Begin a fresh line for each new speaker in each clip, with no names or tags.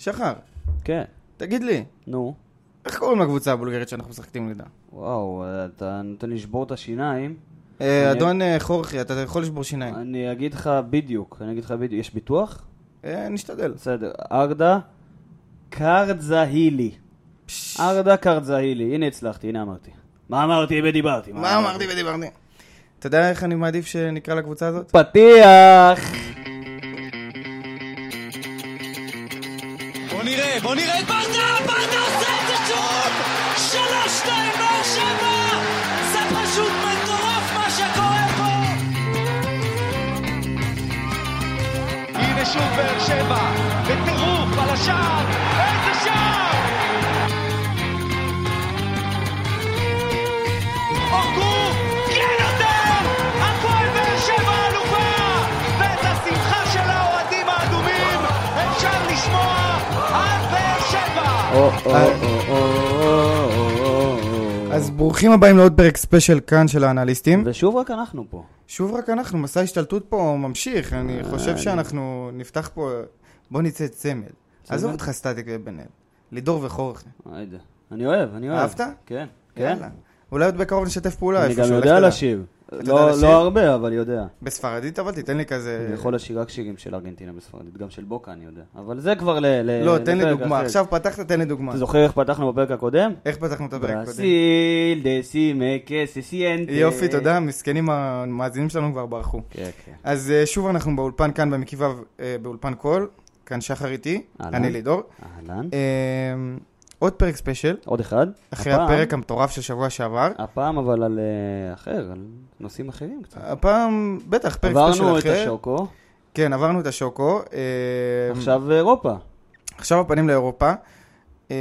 שחר,
כן,
תגיד לי,
נו.
איך קוראים לקבוצה הבולגרית שאנחנו משחקים לידה?
וואו, אתה נותן לשבור את השיניים.
אה, אדון אה, חורכי, אתה יכול לשבור שיניים.
אני אגיד לך בדיוק, אני אגיד לך בדיוק. יש ביטוח?
אה, נשתדל.
בסדר. ארדה קרדזהילי. ארדה קרדזהילי. הנה הצלחתי, הנה אמרתי. מה אמרתי ודיברתי?
מה אמרתי ודיברתי? אתה יודע איך אני מעדיף שנקרא לקבוצה הזאת?
פתיח!
שוב באר שבע,
בטירוף על השער, איזה שער! אורגו, כן יותר! הפועל באר שבע אלופה! ואת השמחה של האוהדים האדומים אפשר לשמוע על באר שבע!
אז ברוכים הבאים לעוד פרק ספיישל כאן של האנליסטים.
ושוב רק אנחנו פה.
שוב רק אנחנו, מסע השתלטות פה ממשיך. אני
אה,
חושב שאנחנו נפתח פה... בוא נצא צמד. עזוב אותך סטטיק ובן אל. לידור וחורכי.
אני אוהב, אני אוהב.
אהבת?
כן. כן.
אולי עוד בקרוב נשתף פעולה.
אני גם יודע
תדע.
לא? לא הרבה, אבל יודע.
בספרדית אבל תיתן לי כזה...
אני יכול לשיר רק שירים של ארגנטינה בספרדית, גם של בוקה אני יודע. אבל זה כבר ל... ל-
לא, תן לי דוגמה.
אחר.
עכשיו פתחת, תן לי דוגמה.
אתה זוכר איך פתחנו בפרק הקודם?
איך פתחנו את הפרק הקודם?
ברסיל, דסימה, קסי, סיינטה.
יופי, תודה. מסכנים המאזינים שלנו כבר ברחו.
כן, כן.
אז אה, שוב אנחנו באולפן כאן במקיף ו' אה, באולפן קול. כאן שחר איתי. אני לידור.
אהלן.
עוד פרק special,
עוד אחד.
אחרי
הפעם-
הפרק המטורף של שבוע שעבר.
הפעם אבל על אה, אחר, על נושאים אחרים קצת.
הפעם, בטח, פרק special
עברנו את
אחר.
השוקו,
כן, עברנו את השוקו. אה,
עכשיו אירופה.
עכשיו הפנים לאירופה. אה,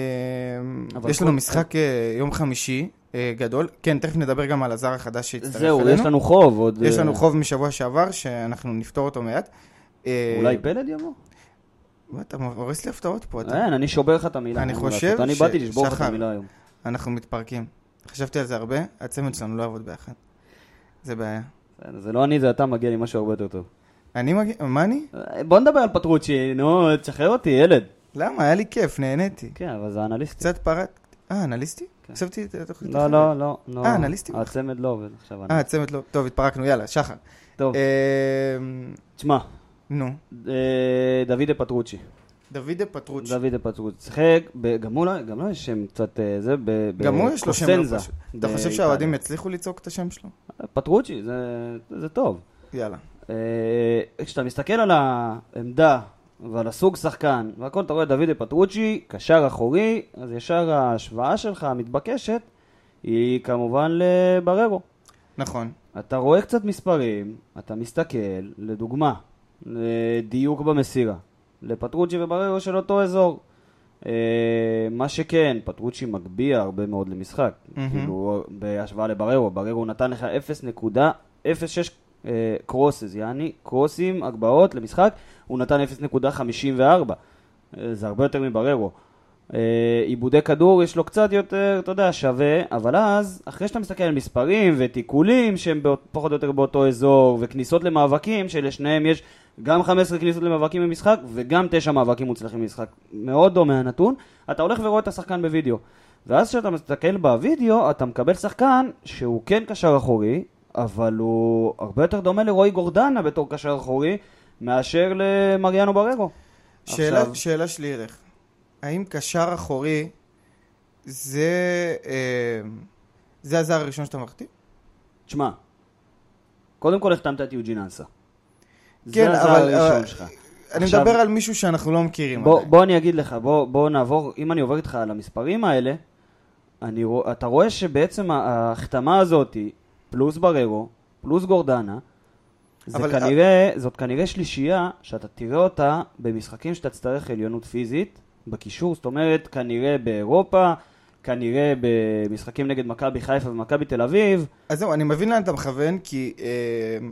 יש
כל-
לנו משחק אה, יום חמישי גדול. כן, תכף נדבר גם על הזר החדש שהצטרף אלינו.
זהו, יש לנו חוב עוד...
יש לנו חוב משבוע שעבר, שאנחנו נפתור אותו מעט.
אולי פלד יבוא?
מה, אתה הורס לי הפתעות פה, אתה.
אין, אני שובר לך את המילה.
אני חושב
לעשות. אני
ש-
באתי לשבור לך את המילה היום.
אנחנו מתפרקים. חשבתי על זה הרבה, הצמד שלנו לא יעבוד ביחד. זה בעיה.
זה לא אני, זה אתה מגיע לי משהו הרבה יותר טוב.
אני מגיע, מה אני?
אה, בוא נדבר על פטרוצ'י, נו, תשחרר אותי, ילד.
למה? היה לי כיף, נהניתי.
כן, אבל זה אנליסט.
קצת פרט... אה, אנליסטי?
כן.
חשבתי
לא. לא, לא. לא.
אה, אנליסטים?
הצמד לא עובד עכשיו.
אה. הצמד לא. טוב, התפרקנו, יאללה, שחר.
טוב,
אה,
תשמע,
נו,
אה, דוידה פטרוצ'י.
דוידה פטרוצ'י.
דוידה פטרוצ'י. שיחק, גם הוא לא- גם לו יש שם קצת, אה, זה,
גם הוא יש לו שם לא פשוט. אתה חושב. שהאוהדים יצליחו לצעוק את השם שלו?
פטרוצ'י, זה- זה טוב.
יאללה.
אה, כשאתה מסתכל על העמדה ועל הסוג שחקן, והכל אתה רואה דוידה פטרוצ'י, קשר אחורי, אז ישר ההשוואה שלך המתבקשת היא כמובן לבררו.
נכון.
אתה רואה קצת מספרים, אתה מסתכל, לדוגמה, לדיוק במסירה, לפטרוצ'י ובררו של אותו אזור. אה, מה שכן, פטרוצ'י מגביה הרבה מאוד למשחק.
מהמם.
כאילו, בהשוואה לבררו, בררו נתן לך 0.06 אה, קרוסס, יעני, קרוסים, הגבהות למשחק, הוא נתן 0.54. אה, זה הרבה יותר מבררו. אה, עיבודי כדור יש לו קצת יותר, אתה יודע, שווה, אבל אז, אחרי שאתה מסתכל על מספרים ותיקולים שהם פחות או יותר באותו אזור, וכניסות למאבקים, שלשניהם יש גם 15 כניסות למאבקים במשחק, וגם 9 מאבקים מוצלחים במשחק, מאוד דומה הנתון, אתה הולך ורואה את השחקן בווידאו. ואז כשאתה מסתכל בווידאו, אתה מקבל שחקן שהוא כן קשר אחורי, אבל הוא הרבה יותר דומה לרועי גורדנה בתור קשר אחורי, מאשר למריאנו בררו.
שאלה,
עכשיו-
שאלה שלי אליך. האם קשר אחורי זה, אה, זה הזר הראשון שאתה מחתים?
תשמע, קודם כל החתמת את יוג'ין אנסה.
כן,
זה
אבל-
הראשון
אבל-
שלך.
אני
עכשיו-
מדבר על מישהו שאנחנו לא מכירים
בוא. בוא אני אגיד לך, בוא, בוא נעבור, אם אני עובר איתך על המספרים האלה, אני, אתה רואה שבעצם ההחתמה הזאת, פלוס בררו, פלוס גורדנה, זה
אבל-
כנראה, זאת כנראה שלישייה שאתה תראה אותה במשחקים שאתה תצטרך עליונות פיזית, בקישור, זאת אומרת, כנראה באירופה, כנראה במשחקים נגד מכבי חיפה ומכבי תל אביב,
אז זהו, אני מבין לאן אתה מכוון, כי אה,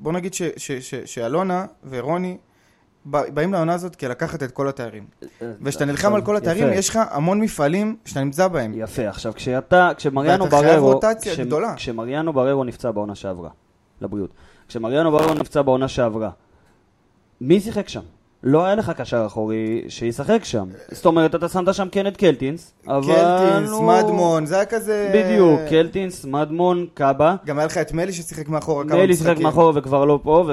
בוא נגיד ש- ש- ש- שאלונה ורוני בא- באים לעונה הזאת כי לקחת את כל התארים. וכשאתה נלחם על כל התארים. יש לך המון מפעלים שאתה נמצא בהם.
יפה, עכשיו כשאתה, כשמריאנו
ואתה חייב
בררו,
רוטציה גדולה.
כשמריאנו בררו נפצע בעונה שעברה, לבריאות, כשמריאנו בררו נפצע בעונה שעברה, מי שיחק שם? לא היה לך קשר אחורי שישחק שם. זאת אומרת, אתה שמת שם כן את קלטינס, אבל...
קלטינס,
הוא-
מדמון, זה היה כזה...
בדיוק, קלטינס, מדמון, קאבה.
גם היה לך את מלי ששיחק מאחורה כמה משחקים.
שיחק מאחור וכבר לא פה,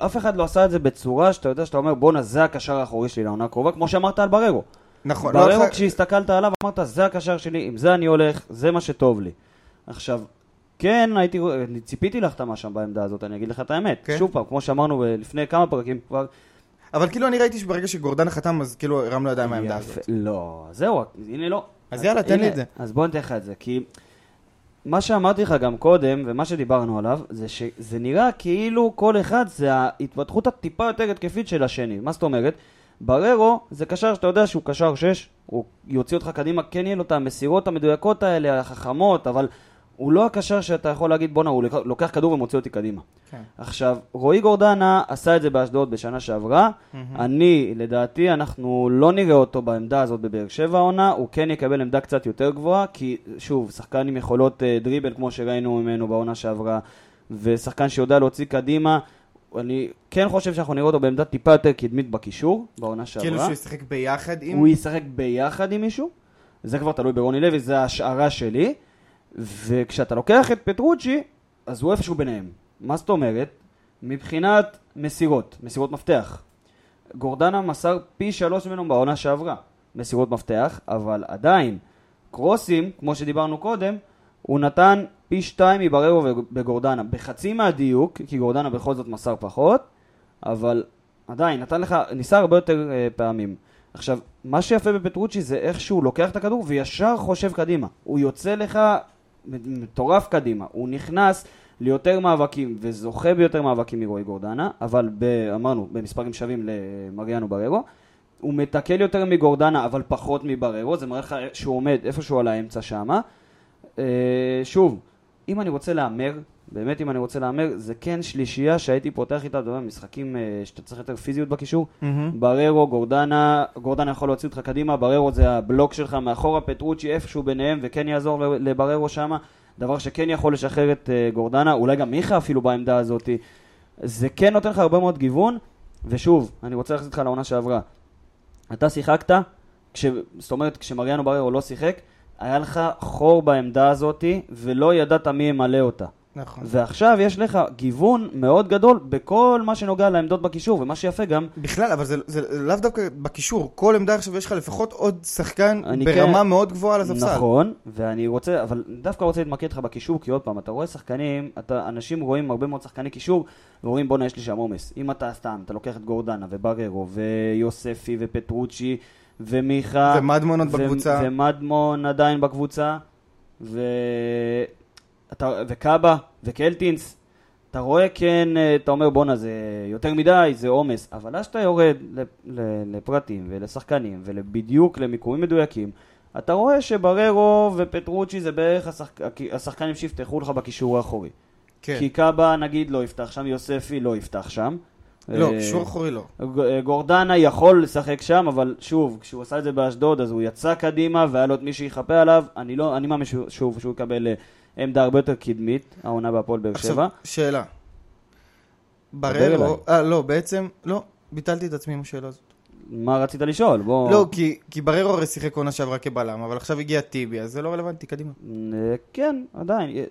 ואף אחד לא עשה את זה בצורה שאתה יודע שאתה אומר, בואנה, זה הקשר האחורי שלי לעונה הקרובה, כמו שאמרת על בררו.
נכון, לא
בררו,
לך-
כשהסתכלת עליו, אמרת, זה הקשר שלי, עם זה אני הולך, זה מה שטוב לי. עכשיו, כן, הייתי, ציפיתי להחתמה שם בעמדה הזאת, אני אגיד לך את האמת.
כן.
שוב פעם, כמו שאמרנו לפני כמה פרקים כבר,
אבל כאילו אני ראיתי שברגע שגורדנה חתם, אז כאילו הרמנו ידיים מהעמדה. הזאת.
לא, זהו, הנה לא.
אז יאללה, תן לי את זה.
אז בוא ניתן לך את זה, כי מה שאמרתי לך גם קודם, ומה שדיברנו עליו, זה שזה נראה כאילו כל אחד זה ההתפתחות הטיפה יותר התקפית של השני. מה זאת אומרת? בררו זה קשר שאתה יודע שהוא קשר 6, הוא יוציא אותך קדימה, כן יהיה לו את המסירות המדויקות האלה, החכמות, אבל הוא לא הקשר שאתה יכול להגיד, בואנה, הוא לוקח- כדור ומוציא אותי קדימה.
כן.
עכשיו, רועי גורדנה עשה את זה באשדוד בשנה שעברה. אני, לדעתי, אנחנו לא נראה אותו בעמדה הזאת בבאר שבע העונה, הוא כן יקבל עמדה קצת יותר גבוהה, כי שוב, שחקן עם יכולות אה, דריבל כמו שראינו ממנו בעונה שעברה, ושחקן שיודע להוציא קדימה. אני כן חושב שאנחנו נראה אותו בעמדה טיפה יותר קדמית בקישור, בעונה שעברה.
כאילו שהוא ישחק ביחד עם...
הוא ישחק ביחד עם מישהו, זה כבר תלוי ברוני לוי, זה ההשערה שלי, וכשאתה לוקח את פטרוצ'י, אז הוא איפשהו ביניהם. מה זאת אומרת? מבחינת מסירות, מסירות מפתח. גורדנה מסר פי שלוש ממנו בעונה שעברה, מסירות מפתח, אבל עדיין, קרוסים, כמו שדיברנו קודם, הוא נתן פי שתיים מבררו ובגורדנה, בחצי מהדיוק, כי גורדנה בכל זאת מסר פחות, אבל עדיין, נתן לך, ניסה הרבה יותר אה, פעמים. עכשיו, מה שיפה בפטרוצ'י זה איך שהוא לוקח את הכדור וישר חושב קדימה. הוא יוצא לך מטורף קדימה. הוא נכנס ליותר מאבקים וזוכה ביותר מאבקים מרועי גורדנה, אבל ב, אמרנו, במספרים שווים למריאנו בררו. הוא מתקל יותר מגורדנה, אבל פחות מבררו, זה מראה לך שהוא עומד איפשהו על האמצע שמה. אה, שוב, אם אני רוצה להמר, באמת אם אני רוצה להמר, זה כן שלישייה שהייתי פותח איתה, אתה יודע, משחקים אה, שאתה צריך יותר פיזיות בקישור.
מהמם.
בררו, גורדנה, גורדנה יכול להוציא אותך קדימה, בררו זה הבלוק שלך מאחורה, פטרוצ'י איפשהו ביניהם, וכן יעזור לבררו שמה, דבר שכן יכול לשחרר את אה, גורדנה, אולי גם מיכה אפילו בעמדה הזאת. זה כן נותן לך הרבה מאוד גיוון, ושוב, אני רוצה להחזיר אותך לעונה שעברה. אתה שיחקת, כש, זאת אומרת, כשמריאנו בררו לא שיחק, היה לך חור בעמדה הזאת, ולא ידעת מי ימלא אותה.
נכון.
ועכשיו יש לך גיוון מאוד גדול בכל מה שנוגע לעמדות בקישור, ומה שיפה גם,
בכלל, אבל זה, זה לאו דווקא בקישור, כל עמדה עכשיו יש לך לפחות עוד שחקן
אני
ברמה
כן-
מאוד גבוהה על הספסל.
נכון, ואני רוצה, אבל דווקא רוצה להתמקד לך בקישור, כי עוד פעם, אתה רואה שחקנים, אתה, אנשים רואים הרבה מאוד שחקני קישור, ורואים בואנה יש לי שם עומס. אם אתה סתם, אתה לוקח את גורדנה ובררו ויוספי ופטרוצ'י ומיכה,
ומדמון עוד
ו-
בקבוצה.
ומדמון עדיין בקבוצה, ו... אתה... וקאבה וקלטינס, אתה רואה כן, אה, אתה אומר בואנה זה יותר מדי, זה עומס, אבל אז שאתה יורד לפרטים ולשחקנים ובדיוק למיקומים מדויקים, אתה רואה שבררו ופטרוצ'י זה בערך השחק... השחקנים שיפתחו לך בקישור האחורי.
כן.
כי קאבה נגיד לא יפתח שם, יוספי לא יפתח שם.
לא,
אה,
קישור אחורי לא.
ג- גורדנה יכול לשחק שם, אבל שוב, כשהוא עשה את זה באשדוד, אז הוא יצא קדימה והיה לו את מי שיכפה עליו. אני לא, אני מאמין שוב שהוא יקבל אה, עמדה הרבה יותר קדמית, העונה בהפועל באר שבע.
עכשיו, שאלה. בררו, אה, לא, בעצם, לא, ביטלתי את עצמי עם השאלה הזאת.
מה רצית לשאול? בוא...
לא, כי, כי בררו הרי שיחק עונה שעברה כבלם, אבל עכשיו הגיע טיבי, אז זה לא רלוונטי, קדימה.
אה, כן, עדיין. אה,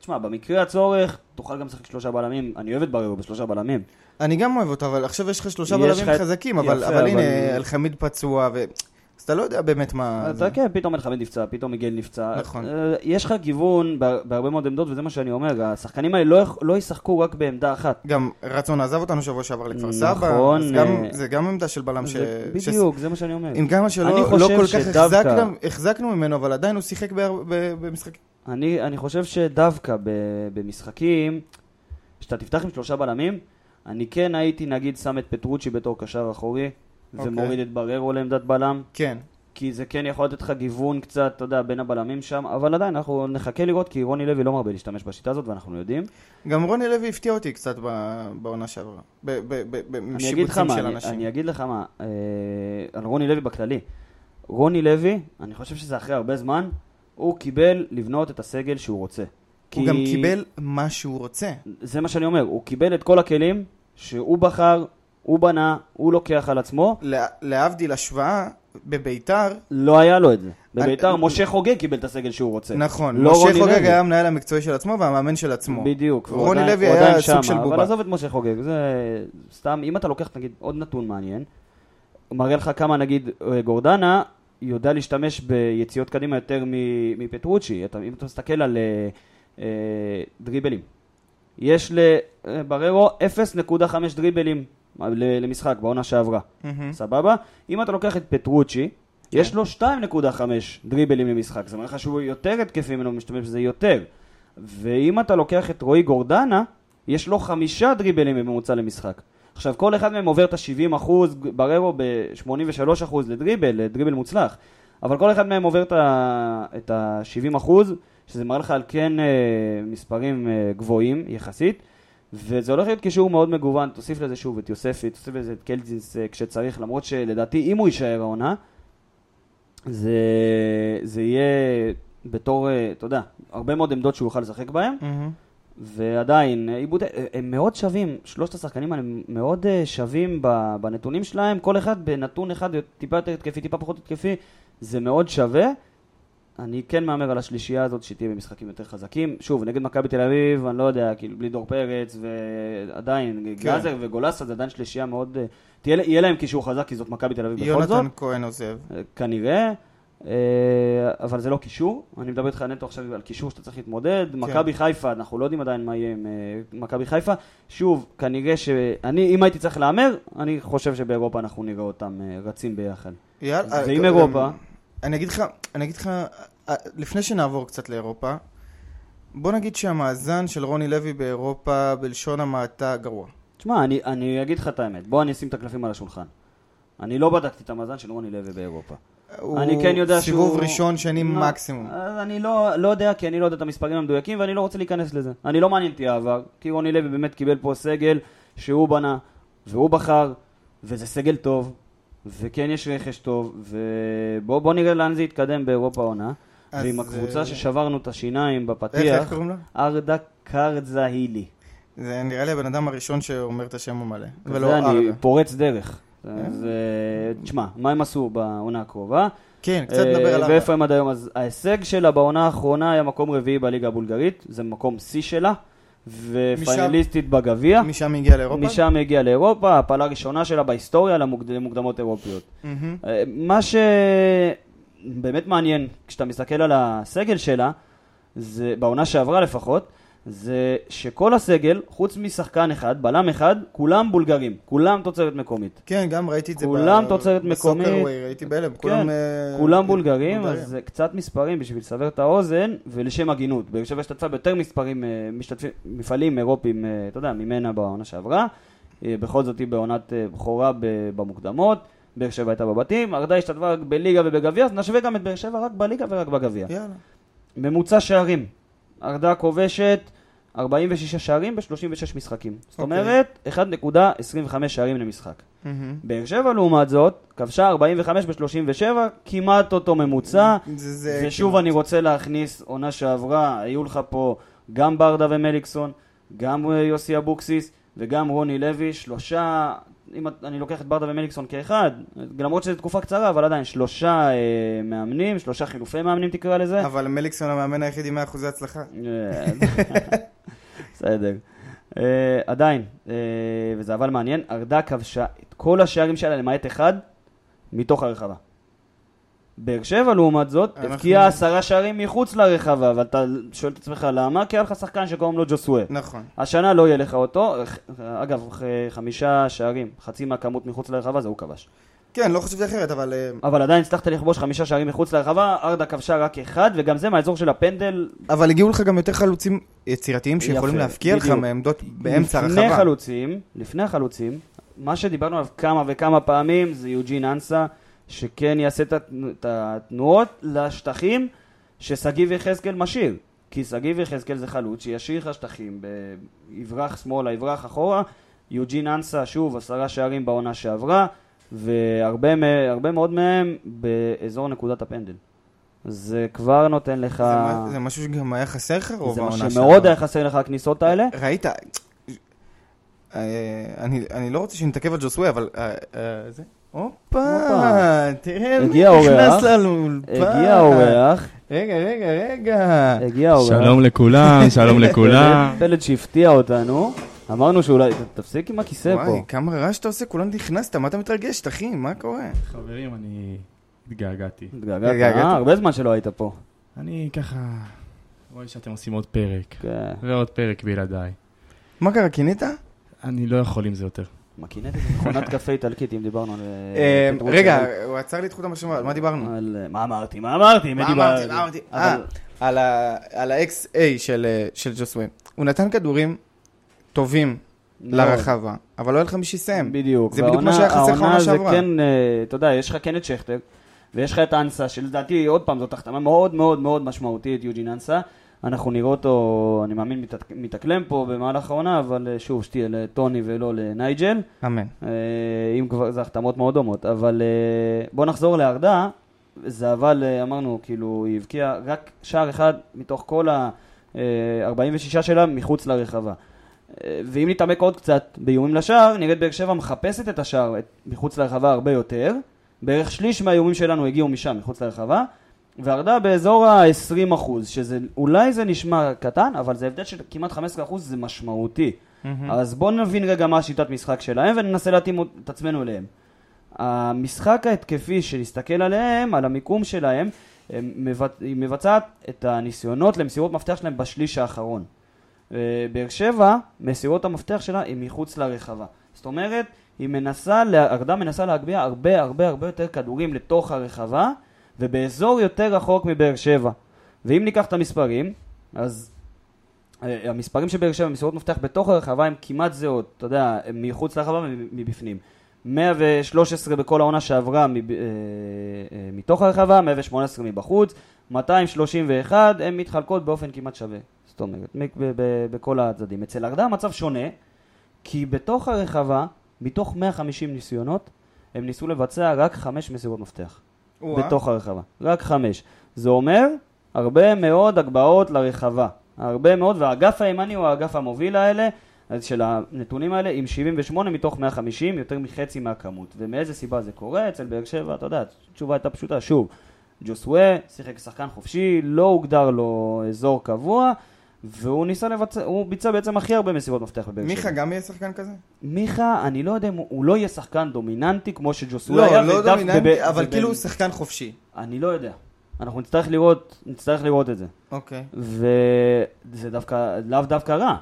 תשמע, במקרה הצורך, תוכל גם לשחק שלושה בלמים. אני אוהב את בררו בשלושה בלמים.
אני גם אוהב אותו, אבל עכשיו יש לך שלושה בלמים חזקים, אבל, הנה, אלחמיד פצוע. אז אתה לא יודע באמת מה...
אתה כן, פתאום אלחמיד נפצע, פתאום מיגל נפצע.
נכון.
אה, יש לך גיוון בה- בהרבה מאוד עמדות, וזה מה שאני אומר. השחקנים האלה לא לא ישחקו רק בעמדה אחת.
גם רצון עזב אותנו שבוע שעבר לכפר סבא,
נכון,
גם,
אה,
זה גם עמדה של בלם ש...
בדיוק, זה מה שאני אומר.
עם כמה שלא לא כל כך
שדווקא-
החזקנו, ממנו, אבל עדיין הוא שיחק בהר- ב- במשחק...
אני, אני חושב שדווקא במשחקים, כשאתה תפתח עם שלושה בלמים, אני כן הייתי נגיד שם את פטרוצ'י בתור קשר אחורי,
אוקיי.
ומוריד את בררו לעמדת בלם,
כן.
כי זה כן יכול לתת לך גיוון קצת, אתה יודע, בין הבלמים שם, אבל עדיין אנחנו נחכה לראות, כי רוני לוי לא מרבה להשתמש בשיטה הזאת, ואנחנו יודעים.
גם רוני לוי הפתיע אותי קצת בעונה שעברה. בשיבוצים של אנשים.
אני אגיד לך מה, אה, על רוני לוי בכללי. רוני לוי, אני חושב שזה אחרי הרבה זמן, הוא קיבל לבנות את הסגל שהוא רוצה.
הוא גם קיבל מה שהוא רוצה.
זה מה שאני אומר, הוא קיבל את כל הכלים שהוא בחר הוא בנה, הוא לוקח על עצמו,
לה- להבדיל השוואה, בביתר,
לא היה לו את זה. בביתר,
אני-
משה חוגג קיבל את הסגל שהוא רוצה.
נכון,
לא
משה חוגג
לוי.
היה המנהל המקצועי של עצמו והמאמן של עצמו.
בדיוק.
רוני לוי היה סוג
שמה,
של בובה.
אבל עזוב את משה חוגג, זה סתם, אם אתה לוקח נגיד עוד נתון מעניין, הוא מראה לך כמה נגיד אה, גורדנה יודע להשתמש ביציאות קדימה יותר מפטרוצ'י, אם אתה מסתכל על אה, אה, דריבלים, יש לבררו 0.5 דריבלים למשחק בעונה שעברה,
מהמם.
סבבה? אם אתה לוקח את פטרוצ'י, יש לו 2.5 דריבלים למשחק, זה אומר לך שהוא יותר התקפי ממנו, משתמש בזה יותר. ואם אתה לוקח את רועי גורדנה, יש לו חמישה דריבלים בממוצע למשחק. עכשיו, כל אחד מהם עובר את ה-70 אחוז, בררו ב-83 אחוז לדריבל, לדריבל מוצלח. אבל כל אחד מהם עובר את ה-70 אחוז, שזה מראה לך על כן אה, מספרים אה, גבוהים יחסית. וזה הולך להיות קישור מאוד מגוון, תוסיף לזה שוב את יוספי, תוסיף לזה את קלטינס אה, כשצריך, למרות שלדעתי אם הוא יישאר העונה, זה, זה יהיה בתור, אה, אתה יודע, הרבה מאוד עמדות שהוא יוכל לשחק בהן,
מהמם.
ועדיין, עיבודי, אה, הם מאוד שווים, שלושת השחקנים האלה מאוד שווים בנתונים שלהם, כל אחד בנתון אחד טיפה יותר התקפי, טיפה פחות התקפי, זה מאוד שווה. אני כן מהמר על השלישייה הזאת שתהיה במשחקים יותר חזקים. שוב, נגד מכבי תל אביב, אני לא יודע, כאילו, בלי דור פרץ, ועדיין,
כן.
גלאזר וגולסה זה עדיין שלישייה מאוד... אה, תהיה, יהיה להם קישור חזק, כי זאת מכבי תל אביב בכל זאת.
יונתן כהן עוזב.
אה, כנראה, אה, אבל זה לא קישור. אני מדבר איתך נטו עכשיו על קישור שאתה צריך להתמודד.
כן.
מכבי חיפה, אנחנו לא יודעים עדיין מה יהיה עם מכבי חיפה. שוב, כנראה שאני, אם הייתי צריך להמר, אני חושב שבאירופה אנחנו נראה אותם רצים ביחד.
יאללה. אה,
אירופה,
אני אגיד לך, אני אגיד לך, לפני שנעבור קצת לאירופה, בוא נגיד שהמאזן של רוני לוי באירופה, בלשון המעטה, גרוע.
תשמע, אני, אני אגיד לך את האמת. בוא אני אשים את הקלפים על השולחן. אני לא בדקתי את המאזן של רוני לוי באירופה. אני כן יודע
הוא סיבוב
שהוא-
ראשון, שני
לא,
מקסימום.
אני לא, לא יודע, כי אני לא יודע את המספרים המדויקים, ואני לא רוצה להיכנס לזה. אני לא מעניין אותי העבר, כי רוני לוי באמת קיבל פה סגל שהוא בנה, והוא בחר, וזה סגל טוב, וכן יש רכש טוב, ובואו נראה לאן זה יתקדם באירופה העונה. ועם הקבוצה
אה,
ששברנו את השיניים
איך, איך
בפתיח,
קוראים לו?
ארדה קרזהילי.
זה נראה לי הבן אדם הראשון שאומר את השם המלא. ולא
זה אני
ארדה.
פורץ דרך. אז אה, תשמע, מה הם עשו בעונה הקרובה?
כן, קצת נדבר
אה,
על ארדה.
ואיפה הם עד היום? אז ההישג שלה בעונה האחרונה היה מקום רביעי בליגה הבולגרית, זה מקום שיא שלה, ופיינליסטית בגביע.
משם הגיע לאירופה?
משם הגיעה לאירופה, הפעלה הראשונה שלה בהיסטוריה למוקד- למוקדמות אירופיות. אה, מה שבאמת מעניין, כשאתה מסתכל על הסגל שלה, זה, בעונה שעברה לפחות, זה שכל הסגל, חוץ משחקן אחד, בלם אחד, כולם בולגרים, כולם תוצרת מקומית.
כן, גם ראיתי את זה
כולם
ב-
תוצרת מקומית.
בסוקרווי, ראיתי בהלם, כולם... אה,
כולם בולגרים,
בולגרים.
אז זה קצת מספרים בשביל לסבר את האוזן, ולשם הגינות. באר שבע השתתפה ביותר מספרים, אה, משתתפים, מפעלים אירופיים, אה, אתה יודע, ממנה בעונה שעברה. אה, בכל זאת היא בעונת אה, בכורה במוקדמות. באר שבע הייתה בבתים, ארדה השתתפה רק בליגה ובגביע, אז נשווה גם את באר שבע רק בליגה ורק בגביע.
יאללה.
ממוצע שערים, ארדה כובשת 46 שערים ב-36 משחקים. זאת
אוקיי.
אומרת, 1.25 שערים למשחק.
מהמם.
באר שבע לעומת זאת, כבשה 45 ב-37, כמעט אותו ממוצע.
זה- זה
ושוב
כמעט.
אני רוצה להכניס עונה שעברה, היו לך פה גם ברדה ומליקסון, גם אה, יוסי אבוקסיס וגם רוני לוי, שלושה, אם אני לוקח את ברדה ומליקסון כאחד, למרות שזו תקופה קצרה, אבל עדיין שלושה אה, מאמנים, שלושה חילופי מאמנים תקרא לזה.
אבל מליקסון המאמן היחיד עם 100% הצלחה.
אה, בסדר. Uh, עדיין, uh, וזה אבל מעניין, ארדה כבשה את כל השערים שלה למעט אחד מתוך הרחבה. באר שבע לעומת זאת,
אנחנו-
הבקיעה עשרה שערים מחוץ לרחבה, ואתה שואל את עצמך למה? כי היה לך שחקן שקוראים לו ג'וסווה.
נכון.
השנה לא יהיה לך אותו, אגב, חמישה שערים, חצי מהכמות מחוץ לרחבה, זה הוא כבש.
כן, לא חשבתי אחרת, אבל... אה,
אבל עדיין הצלחת לכבוש חמישה שערים מחוץ לרחבה, ארדה כבשה רק אחד, וגם זה מהאזור של הפנדל,
אבל הגיעו לך גם יותר חלוצים יצירתיים שיכולים
יפה,
להפקיע לך
בדיוק.
מעמדות באמצע
לפני
הרחבה.
חלוצים, לפני החלוצים, מה שדיברנו עליו כמה וכמה פעמים זה יוג'ין אנסה, שכן יעשה את התנ- את התנועות לשטחים ששגיב יחזקאל משאיר. כי שגיב יחזקאל זה חלוץ שישאיר לך שטחים, יברח שמאלה, יברח אחורה. יוג'ין אנסה, שוב, עשרה שערים בעונה שעברה, והרבה מאוד מהם באזור נקודת הפנדל. זה כבר נותן לך...
זה זה משהו שגם היה חסר לך רוב
זה מה
העונה
שמאוד
שעברה.
היה חסר לך הכניסות האלה.
ראית, אה, אני אני לא רוצה שנתעכב על ג'וסווה, אבל... אה, אה, זה... הופה. תראה מי. נכנס לנו לאולפן.
הגיע האורח,
רגע, רגע, רגע.
הגיע האורח.
שלום לכולם, שלום לכולם.
פלד שהפתיע אותנו. אמרנו שאולי... תפסיק עם הכיסא פה.
וואי, כמה רעש אתה עושה, כולם נכנסת, מה אתה מתרגש, אחי? מה קורה?
חברים, אני התגעגעתי.
התגעגעת,
התגעגעת?
אה? הרבה זמן שלא היית פה.
אני ככה... רואה שאתם עושים עוד פרק,
כן.
ועוד פרק בלעדיי.
מה קרה, קינית?
אני לא יכול עם זה יותר.
מקינטת זה מכונת קפה איטלקית, אם דיברנו על...
אה,
פטרוט
רגע, הוא עצר לי את חוט המחשבה, על מה דיברנו?
על... מה אמרתי? מה אמרתי?
מה אמרתי? מה אמרתי? אה,
אבל-
על ה-XA של אה, של ג'וסווה. הוא נתן כדורים טובים. לרחבה, אבל לא היה לך מי שיסיים.
בדיוק.
זה בדיוק מה שהיה חסר לך
העונה
עונה
זה
שעברה.
כן, אה, אתה יודע, יש לך כן את שכטר, ויש לך את אנסה, שלדעתי, עוד פעם, זאת החתמה מאוד מאוד מאוד משמעותית, יוג'ין אנסה. אנחנו נראה אותו, אני מאמין, מת- מתאקלם פה במהלך העונה, אבל אה, שוב, שתהיה לטוני ולא לנייג'ל.
אמן.
אה, אם כבר, זה החתמות מאוד דומות. אבל אה, בוא נחזור לארדה. זה אבל, אמרנו, כאילו, היא הבקיעה רק שער אחד מתוך כל ה-46 שלה מחוץ לרחבה. ואם נתעמק עוד קצת באיומים לשער, נראית באר שבע מחפשת את השער מחוץ לרחבה הרבה יותר. בערך שליש מהאיומים שלנו הגיעו משם, מחוץ לרחבה. וארדה באזור ה-20 אחוז, שזה, אולי זה נשמע קטן, אבל זה הבדל של כמעט 15 אחוז, זה משמעותי. אז בואו נבין רגע מה השיטת משחק שלהם וננסה להתאים את עצמנו אליהם. המשחק ההתקפי שנסתכל עליהם, על המיקום שלהם, מבצ... היא מבצעת את הניסיונות למסירות מפתח שלהם בשליש האחרון. אה, באר שבע, מסירות המפתח שלה היא מחוץ לרחבה. זאת אומרת, היא מנסה, ארדה מנסה להגביה הרבה הרבה הרבה יותר כדורים לתוך הרחבה, ובאזור יותר רחוק מבאר שבע. ואם ניקח את המספרים, אז אה, המספרים של באר שבע במסירות מפתח בתוך הרחבה הם כמעט זהות, אתה יודע, מחוץ לרחבה ומבפנים. 113 בכל העונה שעברה אה, אה, מתוך הרחבה, 118 מבחוץ, 231, הן מתחלקות באופן כמעט שווה. זאת אומרת, בכל הצדדים. אצל ארדה המצב שונה, כי בתוך הרחבה, מתוך 150 ניסיונות, הם ניסו לבצע רק 5 מסירות מפתח. בתוך הרחבה. רק חמש. זה אומר הרבה מאוד הגבהות לרחבה. הרבה מאוד, והאגף הימני הוא האגף המוביל האלה, של הנתונים האלה, עם 78 מתוך 150, יותר מחצי מהכמות. ומאיזה סיבה זה קורה? אצל באר שבע, אתה יודע, התשובה הייתה פשוטה. שוב, ג'וסווה שיחק כשחקן חופשי, לא הוגדר לו אזור קבוע, והוא ניסה לבצע, הוא ביצע בעצם הכי הרבה מסירות מפתח בבאר שבע.
מיכה גם יהיה שחקן כזה?
מיכה, אני לא יודע אם הוא, הוא לא יהיה שחקן דומיננטי כמו שג'וסווה היה.
לא, לא דומיננטי,
ב-
אבל
וב-
כאילו הוא שחקן חופשי.
אני לא יודע. אנחנו נצטרך לראות, נצטרך לראות את זה.
אוקיי.
וזה דווקא, לאו דווקא רע.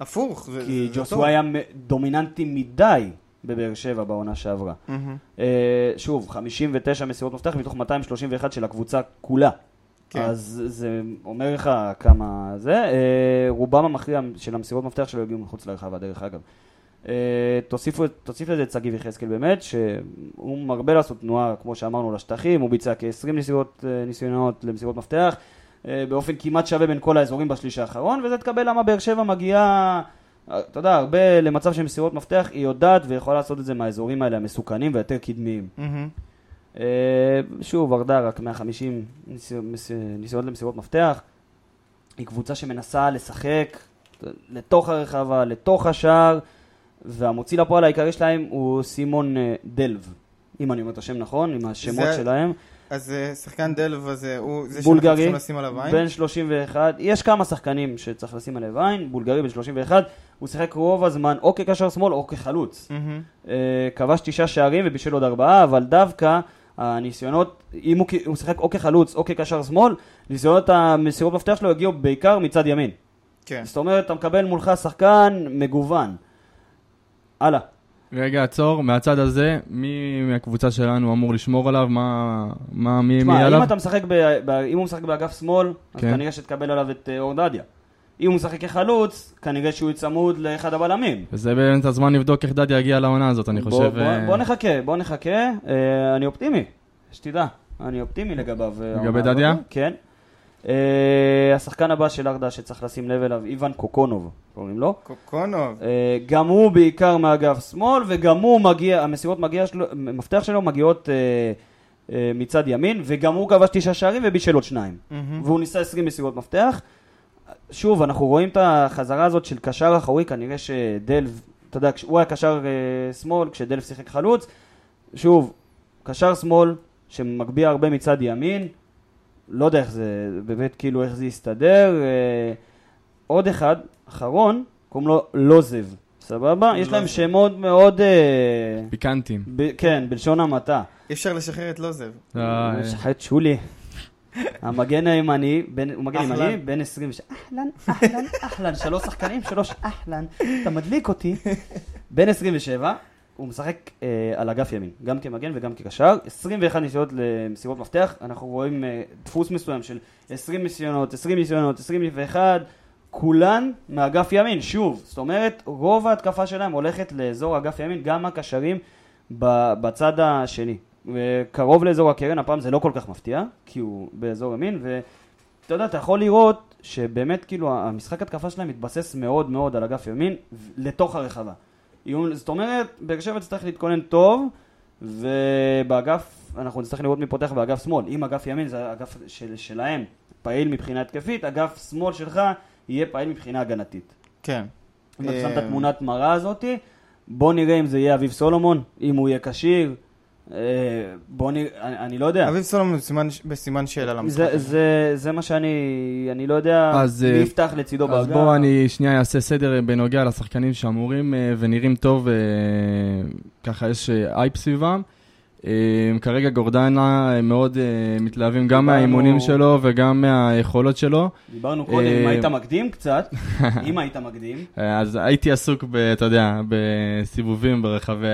הפוך. זה-
כי. ג'וסווה היה דומיננטי מדי בבאר שבע בעונה שעברה. אה, שוב, 59 מסירות מפתח מתוך 231 של הקבוצה כולה.
כן.
אז זה אומר לך כמה זה. אה, רובם המכריע של המסירות מפתח שלו הגיעו מחוץ לרחבה, דרך אגב. אה, תוסיפו, תוסיף לזה את שגיב יחזקאל באמת, שהוא מרבה לעשות תנועה, כמו שאמרנו, לשטחים, הוא ביצע כ-20 ניסיונות, אה, ניסיונות למסירות מפתח, אה, באופן כמעט שווה בין כל האזורים בשליש האחרון, וזה תקבל למה באר שבע מגיעה, אה, אתה יודע, הרבה למצב של מסירות מפתח, היא יודעת ויכולה לעשות את זה מהאזורים האלה המסוכנים והיותר קדמיים.
מהמם.
אה, שוב, ורדה רק 150 ניסי- מס- ניסיונות למסירות מפתח. היא קבוצה שמנסה לשחק לתוך הרחבה, לתוך השער, והמוציא לפועל העיקרי שלהם הוא סימון אה, דלב. אם אני אומר את השם נכון, עם השמות
זה-
שלהם.
אז אה, שחקן דלב הזה, הוא זה שאנחנו צריכים לשים עליו עין?
בן 31, יש כמה שחקנים שצריך לשים עליהם עין, בולגרי בן 31, הוא שיחק רוב הזמן או כקשר שמאל או כחלוץ. אה, כבש תשעה שערים ובישל עוד ארבעה, אבל דווקא הניסיונות, אם הוא, הוא שיחק או כחלוץ או כקשר שמאל, ניסיונות המסירות מפתח שלו הגיעו בעיקר מצד ימין.
כן.
זאת אומרת, אתה מקבל מולך שחקן מגוון. הלאה.
רגע, עצור, מהצד הזה, מי מהקבוצה שלנו אמור לשמור עליו? מה, מה, מי, מי
תשמע,
עליו?
אם אתה משחק, ב, ב, אם הוא משחק באגף שמאל, אז
כן.
כנראה שתקבל עליו את אה, אור דדיה. אם הוא משחק כחלוץ, כנראה שהוא יצמוד לאחד הבלמים.
וזה באמת הזמן לבדוק איך דדיה יגיע לעונה הזאת, אני
בוא,
חושב...
בוא,
אה,
בוא נחכה, בוא נחכה. אה, אני אופטימי, שתדע. אני אופטימי לגביו. אה,
לגבי דדיה?
הזאת. כן. אה, השחקן הבא של ארדה שצריך לשים לב אליו, איוון קוקונוב, קוראים לו.
קוקונוב.
אה, גם הוא בעיקר מאגף שמאל, וגם הוא מגיע, המסירות מגיע שלו, מפתח שלו מגיעות אה, אה, מצד ימין, וגם הוא כבש תשעה שערים ובישל עוד שניים.
מהמם.
והוא ניסה 20 מסירות מפתח. שוב, אנחנו רואים את החזרה הזאת של קשר אחורי, כנראה שדל, אתה יודע, הוא היה קשר אה, שמאל, כשדלף שיחק חלוץ. שוב, קשר שמאל שמגביה הרבה מצד ימין, לא יודע איך זה, באמת כאילו איך זה יסתדר. אה, עוד אחד, אחרון, קוראים לו לוזב, סבבה? יש להם. שמות מאוד, אה,
פיקנטים.
ב- כן, בלשון המעטה.
אי אפשר לשחרר את לוזב.
הוא שחט שולי. המגן הימני, הוא מגן. ימני, בן 20, אהלן, אהלן, אהלן, שלוש שחקנים, שלוש אהלן, אתה מדליק אותי. בן 27, הוא משחק אה, על אגף ימין, גם כמגן וגם כקשר, 21 ניסיונות למסירות מפתח, אנחנו רואים אה, דפוס מסוים של 20 ניסיונות, 20 ניסיונות, 21, כולן מאגף ימין, שוב, זאת אומרת, רוב ההתקפה שלהם הולכת לאזור אגף ימין, גם הקשרים בצד השני. קרוב לאזור הקרן, הפעם זה לא כל כך מפתיע, כי הוא באזור ימין, ואתה יודע, אתה יכול לראות שבאמת כאילו המשחק התקפה שלהם מתבסס מאוד מאוד על אגף ימין לתוך הרחבה. זאת אומרת, באר שבע תצטרך להתכונן טוב, ובאגף, אנחנו נצטרך לראות מי פותח באגף שמאל. אם אגף ימין זה אגף של, שלהם, פעיל מבחינה התקפית, אגף שמאל שלך יהיה פעיל מבחינה הגנתית.
כן.
אם אתה שם את
אה,
התמונת מראה הזאתי, בוא נראה אם זה יהיה אביב סולומון, אם הוא יהיה כשיר. אה, בוא נראה, אני, אני לא יודע.
אביב סולומון בסימן- בסימן שאלה למשחק.
זה. זה, זה מה שאני, אני לא יודע
אז,
מי
אה,
יפתח לצידו
אז
באגף.
בואו אני שנייה אעשה סדר בנוגע לשחקנים שאמורים אה, ונראים טוב, אה, ככה יש אה, אייפ סביבם. אה, כרגע גורדנה אה, מאוד אה, מתלהבים גם מהאימונים שלו וגם מהיכולות שלו.
דיברנו קודם, אם
אה,
היית מקדים קצת, אם היית מקדים,
אה, אז הייתי עסוק, אתה יודע, בסיבובים ברחבי.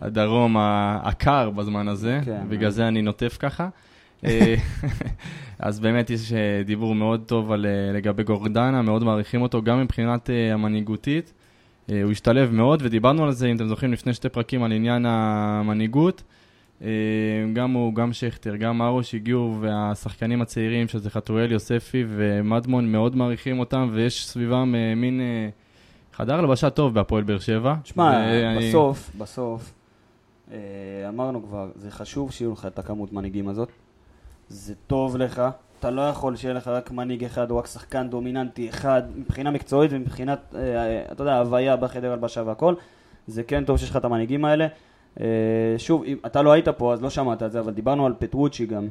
הדרום ה- הקר בזמן הזה,
כן.
בגלל זה אני נוטף ככה. אז באמת יש דיבור מאוד טוב על, לגבי גורדנה, מאוד מעריכים אותו, גם מבחינת המנהיגותית. אה, הוא השתלב מאוד, ודיברנו על זה, אם אתם זוכרים, לפני שתי פרקים על עניין המנהיגות. אה, גם הוא, גם שכטר, גם ארוש הגיעו, והשחקנים הצעירים, שזה חתואל, יוספי ומדמון, מאוד מעריכים אותם, ויש סביבם אה, מין חדר הלבשה טוב בהפועל באר שבע.
תשמע, בסוף, בסוף, אמרנו כבר, זה חשוב שיהיו לך את הכמות מנהיגים הזאת. זה טוב לך. אתה לא יכול שיהיה לך רק מנהיג אחד או רק שחקן דומיננטי אחד, מבחינה מקצועית ומבחינת, אה, אה, אתה יודע, הוויה בחדר הלבשה והכל. זה כן טוב שיש לך את המנהיגים האלה. אה, שוב, אתה לא היית פה, אז לא שמעת את זה, אבל דיברנו על פטרוצ'י גם.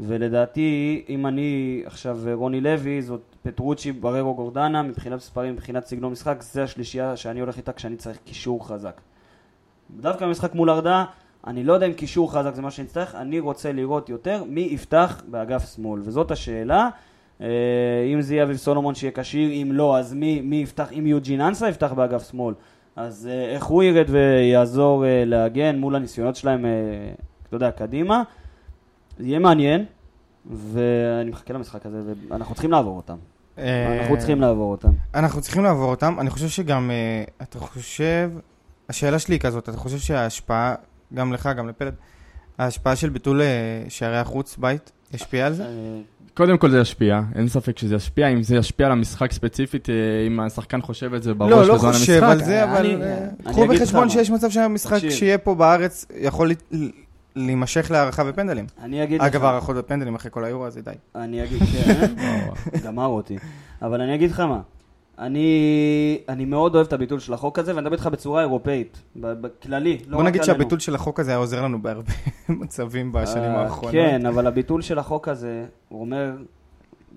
ולדעתי, אם אני עכשיו רוני לוי, זאת פטרוצ'י, בררו גורדנה, מבחינת מספרים, מבחינת סגנון משחק, זה השלישייה שאני הולך איתה כשאני צריך קישור חזק. דווקא במשחק מול ארדה, אני לא יודע אם קישור חזק זה מה שנצטרך, אני רוצה לראות יותר מי יפתח באגף שמאל, וזאת השאלה. אה, אם זה יהיה אביב סולומון שיהיה כשיר, אם לא, אז מי, מי יפתח, אם יוג'ין אנסה יפתח באגף שמאל, אז אה, איך הוא ירד ויעזור אה, להגן מול הניסיונות שלהם, אתה יודע, קדימה. זה יהיה מעניין, ואני מחכה למשחק הזה, ואנחנו צריכים לעבור אותם. אנחנו צריכים לעבור אותם.
אנחנו צריכים לעבור אותם. אני חושב שגם, אתה חושב, השאלה שלי היא כזאת, אתה חושב שההשפעה, גם לך, גם לפלד, ההשפעה של ביטול אה, שערי החוץ בית, ישפיע על זה?
אה,
קודם כל זה ישפיע, אין ספק שזה ישפיע, אם זה ישפיע על המשחק ספציפית, אה, אם השחקן חושב את זה בראש
לא, לא
בזמן
חושב
המשחק.
על זה, אבל קחו בחשבון. שיש מצב שהמשחק
תקשיב.
שיהיה פה בארץ יכול להימשך להערכה בפנדלים.
אני אגיד לך...
אגב, הערכות בפנדלים אחרי כל האירו הזה, די.
אני אגיד, כן, גמר אותי. אבל אני אגיד לך מה, אני, אני מאוד אוהב את הביטול של החוק הזה, ואני מדבר איתך בצורה אירופאית, בכללי, לא
בוא נגיד
עלינו.
שהביטול של החוק הזה היה עוזר לנו בהרבה מצבים בשנים
אה,
האחרונות.
כן, אבל הביטול של החוק הזה, הוא אומר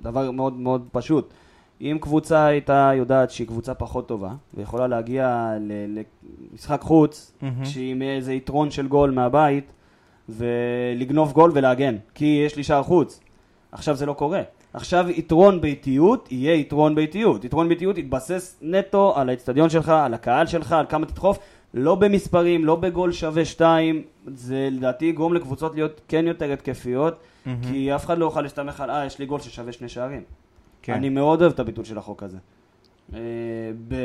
דבר מאוד מאוד פשוט. אם קבוצה הייתה יודעת שהיא קבוצה פחות טובה, ויכולה להגיע למשחק חוץ. שהיא עם איזה יתרון של גול מהבית, ולגנוב גול ולהגן, כי יש לי שער חוץ. עכשיו זה לא קורה. עכשיו יתרון ביתיות יהיה יתרון ביתיות. יתרון ביתיות יתבסס נטו על האצטדיון שלך, על הקהל שלך, על כמה תדחוף, לא במספרים, לא בגול שווה שתיים. זה לדעתי יגרום לקבוצות להיות כן יותר התקפיות,
מהמם.
כי אף אחד לא יוכל להסתמך על, אה, יש לי גול ששווה שני שערים.
כן.
אני מאוד אוהב את הביטול של החוק הזה. אה, ב...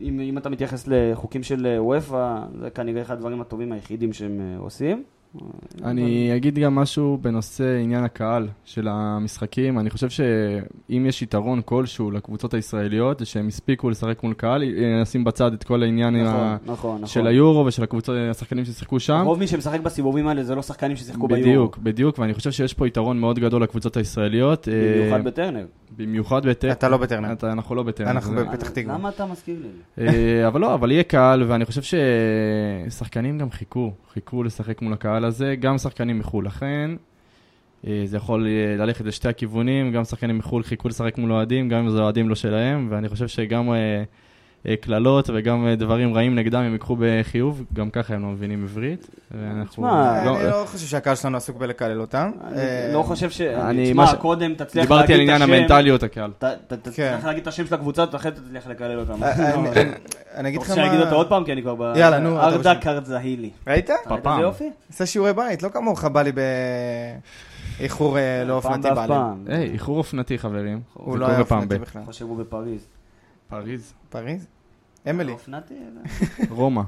אם, אם אתה מתייחס לחוקים של אה, וופא, זה כנראה אחד הדברים הטובים היחידים שהם אה, עושים.
אני אגיד גם משהו בנושא עניין הקהל של המשחקים. אני חושב שאם יש יתרון כלשהו לקבוצות הישראליות, זה שהם הספיקו לשחק מול קהל, אה, נשים בצד את כל העניין
נכון,
ה-
נכון, נכון.
של היורו ושל הקבוצות, השחקנים ששיחקו שם.
רוב מי שמשחק בסיבובים האלה זה לא שחקנים ששיחקו ביורו.
בדיוק, בדיוק, ואני חושב שיש פה יתרון מאוד גדול לקבוצות הישראליות. אה,
במיוחד בטרנר.
במיוחד בטרנר.
אתה לא בטרנר.
אתה- אנחנו לא בטרנר.
אנחנו בפתח תקווה.
למה אתה מזכיר לי?
אה, אבל לא, אבל יהיה קהל, ואני חושב ששחקנים גם חיכו, חיכו לשחק מול הקהל הזה, גם שחקנים מחו"ל. לכן, אה, זה יכול אה, ללכת לשתי הכיוונים, גם שחקנים מחו"ל חיכו לשחק מול אוהדים, גם אם זה אוהדים לא שלהם, ואני חושב שגם אה, קללות וגם אה, דברים רעים נגדם הם ייקחו בחיוב, גם ככה הם לא מבינים עברית.
תשמע,
לא-
אני לא חושב שהקהל שלנו עסוק בלקלל אותם.
אני
אה,
לא חושב ש...
אני-
תשמע,
מה
קודם תצליח
דיברתי על
להגיד את
עניין
השם.
המנטליות, הקהל.
אתה אתה- אתה
כן.
צריך להגיד את השם של הקבוצה, אחרי זה תצליח לקלל אותם.
אה, אני- אני- אני אגיד
אתה
לך
רוצה אותו
מה...
עוד פעם? כי אני כבר ב...
יאללה, נו,
ארדה. קרזהילי.
ראית?
יופי?
עשה שיעורי בית, לא כמוך, בא לי באיחור אה, לא אופנתי.
היי, איחור אופנתי, חברים.
הוא לא היה אופנתי
ב-
בכלל.
חושב הוא בפריז.
פריז.
פריז? אמילי.
אופנתי?
רומא.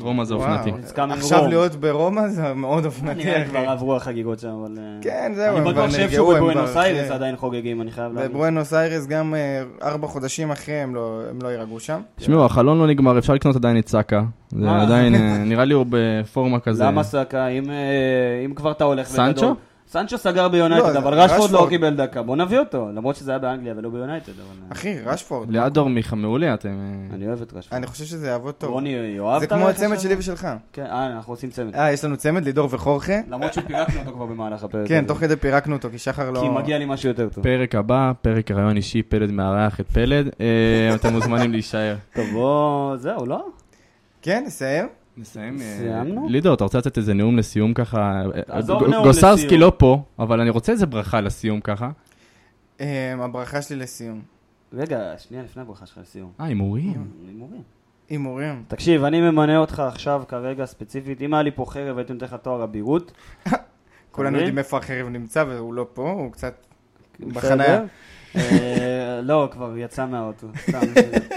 רומא זה אופנתי.
עכשיו. להיות ברומא זה מאוד אופנתי.
נראה. כבר עברו החגיגות שם, אבל... אה,
כן, זהו,
אני
הם כבר
בטוח שאיפשהו
נרגעו, הם
בבואנוס איירס
כן.
עדיין חוגגים, אני חייב להגיד.
בבואנוס איירס גם אה, ארבע חודשים אחרי הם לא לא יירגעו שם.
תשמעו, החלון לא נגמר, אפשר לקנות עדיין את סאקה. זה
מה?
עדיין, אה, נראה לי הוא בפורמה כזה.
למה סאקה? אם, אה, אם כבר אתה הולך
סנצ'ו?
סנצ'ו סגר ביונייטד,
לא,
אבל רשפורד לא. קיבל דקה. בוא נביא אותו, למרות שזה היה באנגליה ולא ביונייטד, אבל... אה,
אחי, רשפורד.
ליד דורמיכה, מעולה אתם. אה,
אני אוהב את רשפורד.
אני חושב שזה יעבוד טוב.
רוני יאהב
זה כמו הצמד? שלי ושלך.
כן, אה, אנחנו עושים צמד.
אה, יש לנו צמד, לידור וחורכה.
למרות שפירקנו אותו כבר במהלך הפרק.
כן. תוך כדי פירקנו אותו, כי שחר לא...
כי מגיע לי משהו יותר טוב.
פרק הבא, פרק הראיון אישי, פלד מארח את פלד. אתם מוזמנים להישאר.
טוב, בוא... זהו, לא?
כן, נסיים.
נסיים. אה,
סיימנו?
לידור, אתה רוצה לתת איזה נאום לסיום ככה?
עזוב
גוסרסקי. לא פה, אבל אני רוצה איזה ברכה לסיום ככה.
אה, הברכה שלי לסיום.
רגע, שנייה לפני הברכה שלך לסיום.
אה, הימורים.
הימורים.
הימורים.
תקשיב, אני ממנה אותך עכשיו כרגע ספציפית, אם היה לי פה חרב הייתי נותן לך תואר אבירות.
כולנו? יודעים איפה החרב נמצא, והוא לא פה, הוא קצת? בחניה.
אה, לא, כבר יצא מהאוטו. סתם,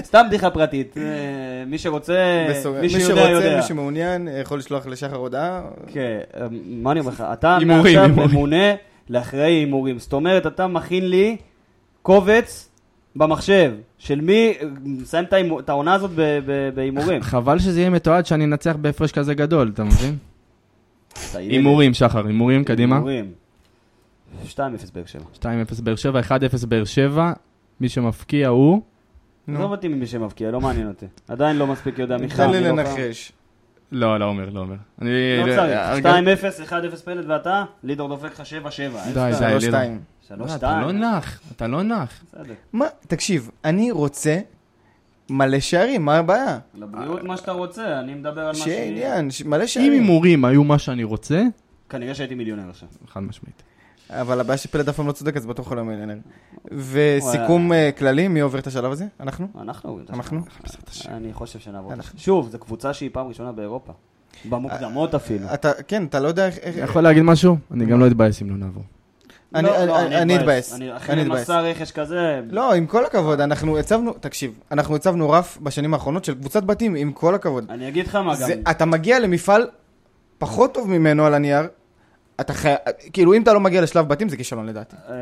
סתם בדיחה פרטית. אה, מי שרוצה. מי שיודע, יודע.
מי שמעוניין, אה, יכול לשלוח לשחר הודעה.
כן, אה, מה אני אומר לך? אתה מעכשיו. ממונה לאחראי הימורים. זאת אומרת, אתה מכין לי קובץ במחשב של מי מסיים את העונה הזאת בהימורים.
חבל שזה יהיה מתועד שאני אנצח בהפרש כזה גדול, אתה מבין? הימורים, שחר, הימורים, קדימה.
הימורים. 2-0 באר שבע.
2-0 באר שבע, 1-0 באר שבע. מי שמפקיע הוא...
עזוב אותי ממי שמבקיע, לא מעניין אותי. עדיין לא מספיק יודע מי
תן לי לנחש.
לא, לא אומר, לא אומר. אני...
לא צריך.
הרגע-
2-0, 1-0 פלד ואתה, לידור דופק לך 7-7.
די, די, לידור.
שתיים.
לא, אתה לא
3-2.
נח, אתה לא נח.
בסדר.
מה? תקשיב, אני רוצה מלא שערים, מה הבעיה?
לבריאות מה שאתה רוצה, אני מדבר על מה
שיהיה
ש...
עניין, ש- מלא
אם
שערים.
הימורים היו מה שאני רוצה,
כנראה שהייתי מיליונר עכשיו.
חד משמעית.
אבל הבעיה שפלד אף פעם לא צודק, אז בטוח הוא לא מיליונר. וסיכום אה, כללי, מי עובר את השלב הזה? אנחנו?
אנחנו עוברים את
אנחנו?
השלב. אני חושב שנעבור. את
אנחנו.
השלב. שוב, זו קבוצה שהיא פעם ראשונה באירופה. במוקדמות אפילו.
אתה, כן, אתה לא יודע איך...
יכול להגיד משהו? אני גם לא אתבאס אם לא נעבור.
אני-
לא,
אני-
לא,
אתבאס.
אני-
אני
אחרי
אתבאס.
מסע רכש כזה,
לא, עם כל הכבוד, אנחנו הצבנו, תקשיב, אנחנו הצבנו רף בשנים האחרונות של קבוצת בתים, עם כל הכבוד.
אני אגיד לך מה גם.
אתה מגיע למפעל פחות טוב ממנו על הנייר, אתה חי... כאילו, אם אתה לא מגיע לשלב בתים, זה כישלון לדעתי.
אה,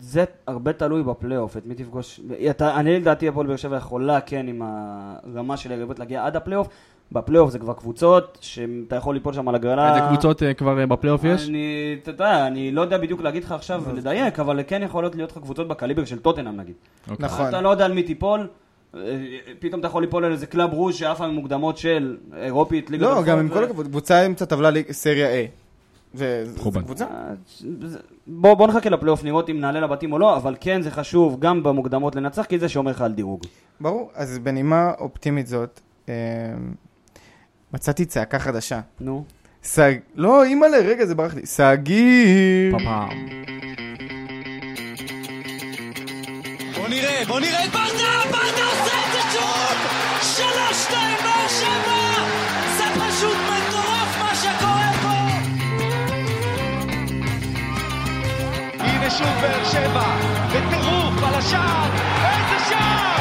זה הרבה תלוי בפלייאוף, את מי תפגוש. אתה- אני לדעתי הפועל באר שבע יכולה כן עם הרמה של היריבות להגיע עד הפלייאוף. בפלייאוף זה כבר קבוצות שאתה יכול ליפול שם על הגרלה.
איזה קבוצות אה, כבר אה, בפלייאוף יש?
אני, אתה יודע, אני לא יודע בדיוק להגיד לך עכשיו ולדייק, אבל כן יכולות להיות לך קבוצות בקליבר של טוטנאם נגיד.
אוקיי.
נכון.
אתה לא יודע על מי תיפול, פתאום אתה יכול ליפול על איזה קלאב ברוז' שעף על מוקדמות של אירופית, ליגת
לא, גם עם כל הכבוד, קבוצה אמצע טבלה סריה A.
מכובד.
קבוצה?
אה, זה- בוא, בוא נחכה לפלייאוף לראות אם נעלה לבתים או לא, אבל כן זה חשוב גם במוקדמות לנצח, כי זה שומר לך על דירוג.
ברור, אז בנימה אופטימית זאת, אה, מצאתי צעקה חדשה.
נו.
סג... לא, אימא'לה, רגע, זה ברח לי. סגיר!
פעם.
בוא נראה, בוא נראה את
ברדה, ברדה עושה את זה שוב! שלוש, שתיים, באר שבע!
שוב באר שבע, בטירוף על השער, איזה שער!